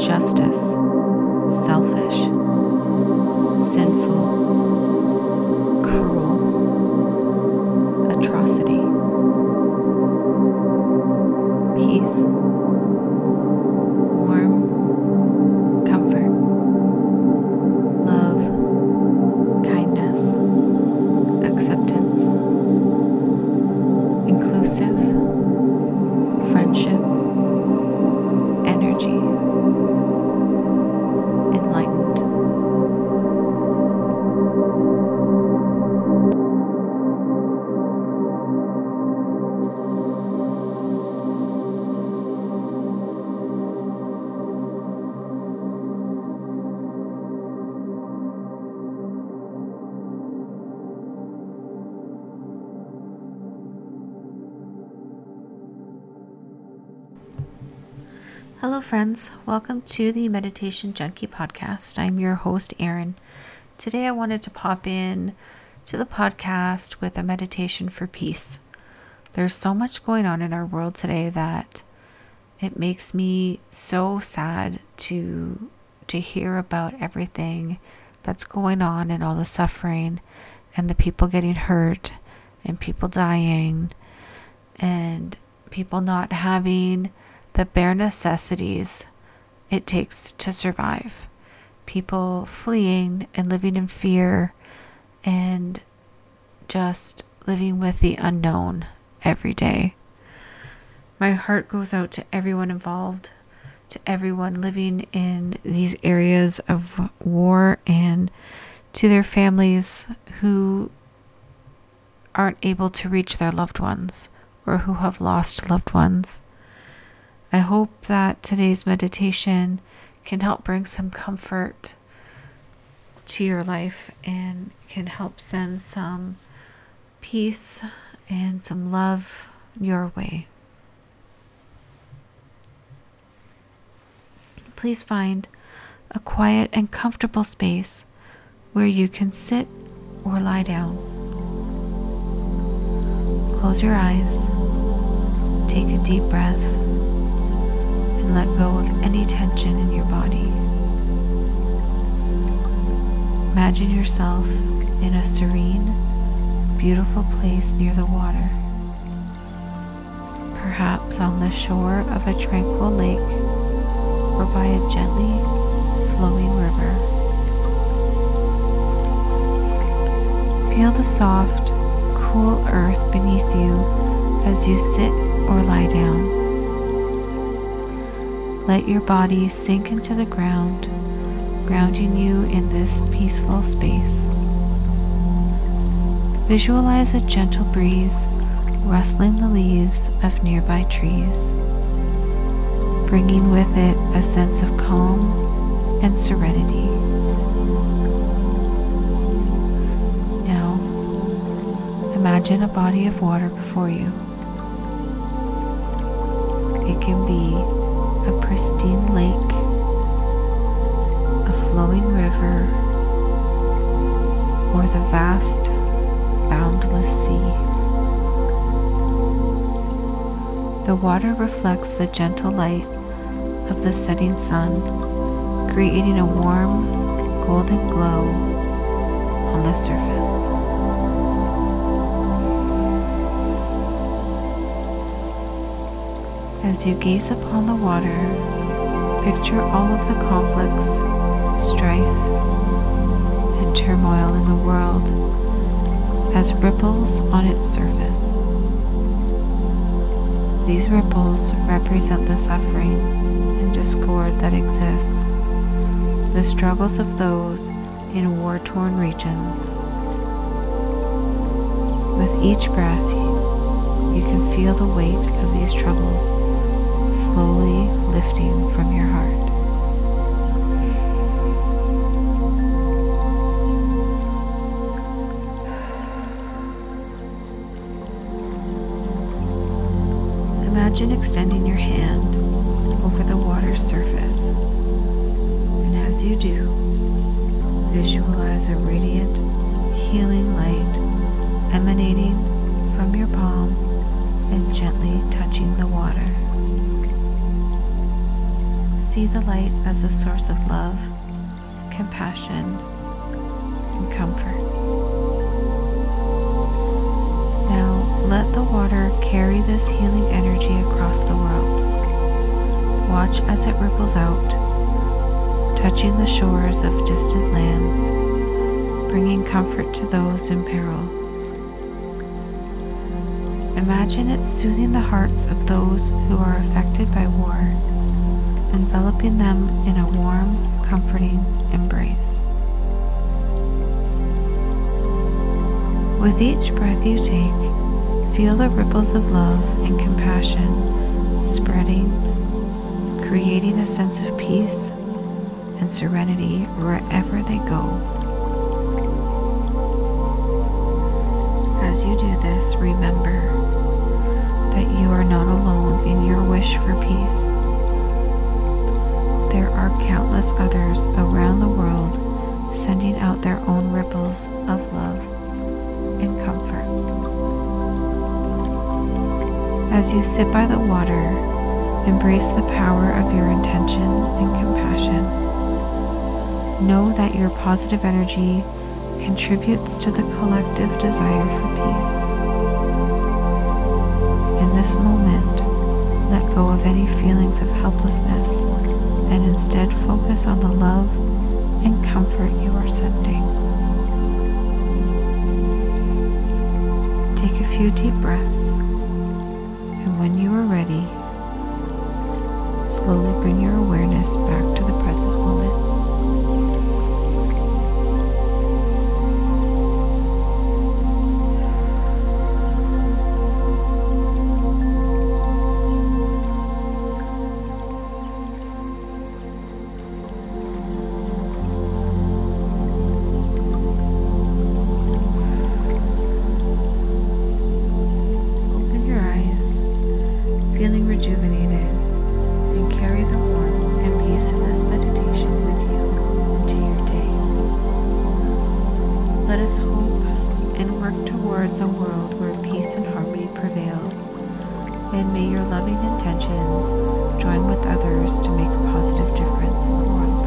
injustice, selfish, sinful, cruel. Hello, friends. Welcome to the Meditation Junkie podcast. I'm your host, Erin. Today, I wanted to pop in to the podcast with a meditation for peace. There's so much going on in our world today that it makes me so sad to to hear about everything that's going on and all the suffering and the people getting hurt and people dying and people not having the bare necessities it takes to survive. People fleeing and living in fear and just living with the unknown every day. My heart goes out to everyone involved, to everyone living in these areas of war, and to their families who aren't able to reach their loved ones or who have lost loved ones. I hope that today's meditation can help bring some comfort to your life and can help send some peace and some love your way. Please find a quiet and comfortable space where you can sit or lie down. Close your eyes, take a deep breath, let go of any tension in your body. Imagine yourself in a serene, beautiful place near the water, perhaps on the shore of a tranquil lake or by a gently flowing river. Feel the soft, cool earth beneath you as you sit or lie down. Let your body sink into the ground, grounding you in this peaceful space. Visualize a gentle breeze rustling the leaves of nearby trees, bringing with it a sense of calm and serenity. Now, imagine a body of water before you. It can be a pristine lake, a flowing river, or the vast, boundless sea. The water reflects the gentle light of the setting sun, creating a warm, golden glow on the surface. As you gaze upon the water, picture all of the conflicts, strife, and turmoil in the world as ripples on its surface. These ripples represent the suffering and discord that exists, the struggles of those in war torn regions. With each breath, you can feel the weight of these troubles slowly lifting from your heart. Imagine extending your hand over the water's surface, and as you do, visualize a radiant, healing light emanating from your palm and gently touching the water. See the light as a source of love, compassion, and comfort. Now let the water carry this healing energy across the world. Watch as it ripples out, touching the shores of distant lands, bringing comfort to those in peril. Imagine it soothing the hearts of those who are affected by war, enveloping them in a warm, comforting embrace. With each breath you take, feel the ripples of love and compassion spreading, creating a sense of peace and serenity wherever they go. As you do this, remember that you are not alone in your wish for peace. There are countless others around the world sending out their own ripples of love and comfort. As you sit by the water, embrace the power of your intention and compassion. Know that your positive energy contributes to the collective desire for peace. In this moment, let go of any feelings of helplessness and instead focus on the love and comfort you are sending. Take a few deep breaths, and when you are ready, slowly bring your awareness back to the present moment. Towards a world where peace and harmony prevail. And may your loving intentions join with others to make a positive difference in the world.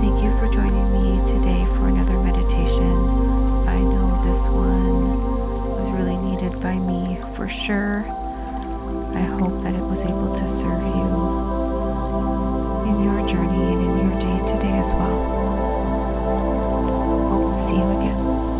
Thank you for joining me today for another meditation. I know this one was really needed by me for sure. I hope that it was able to serve you in your journey and in your day today as well. See you again.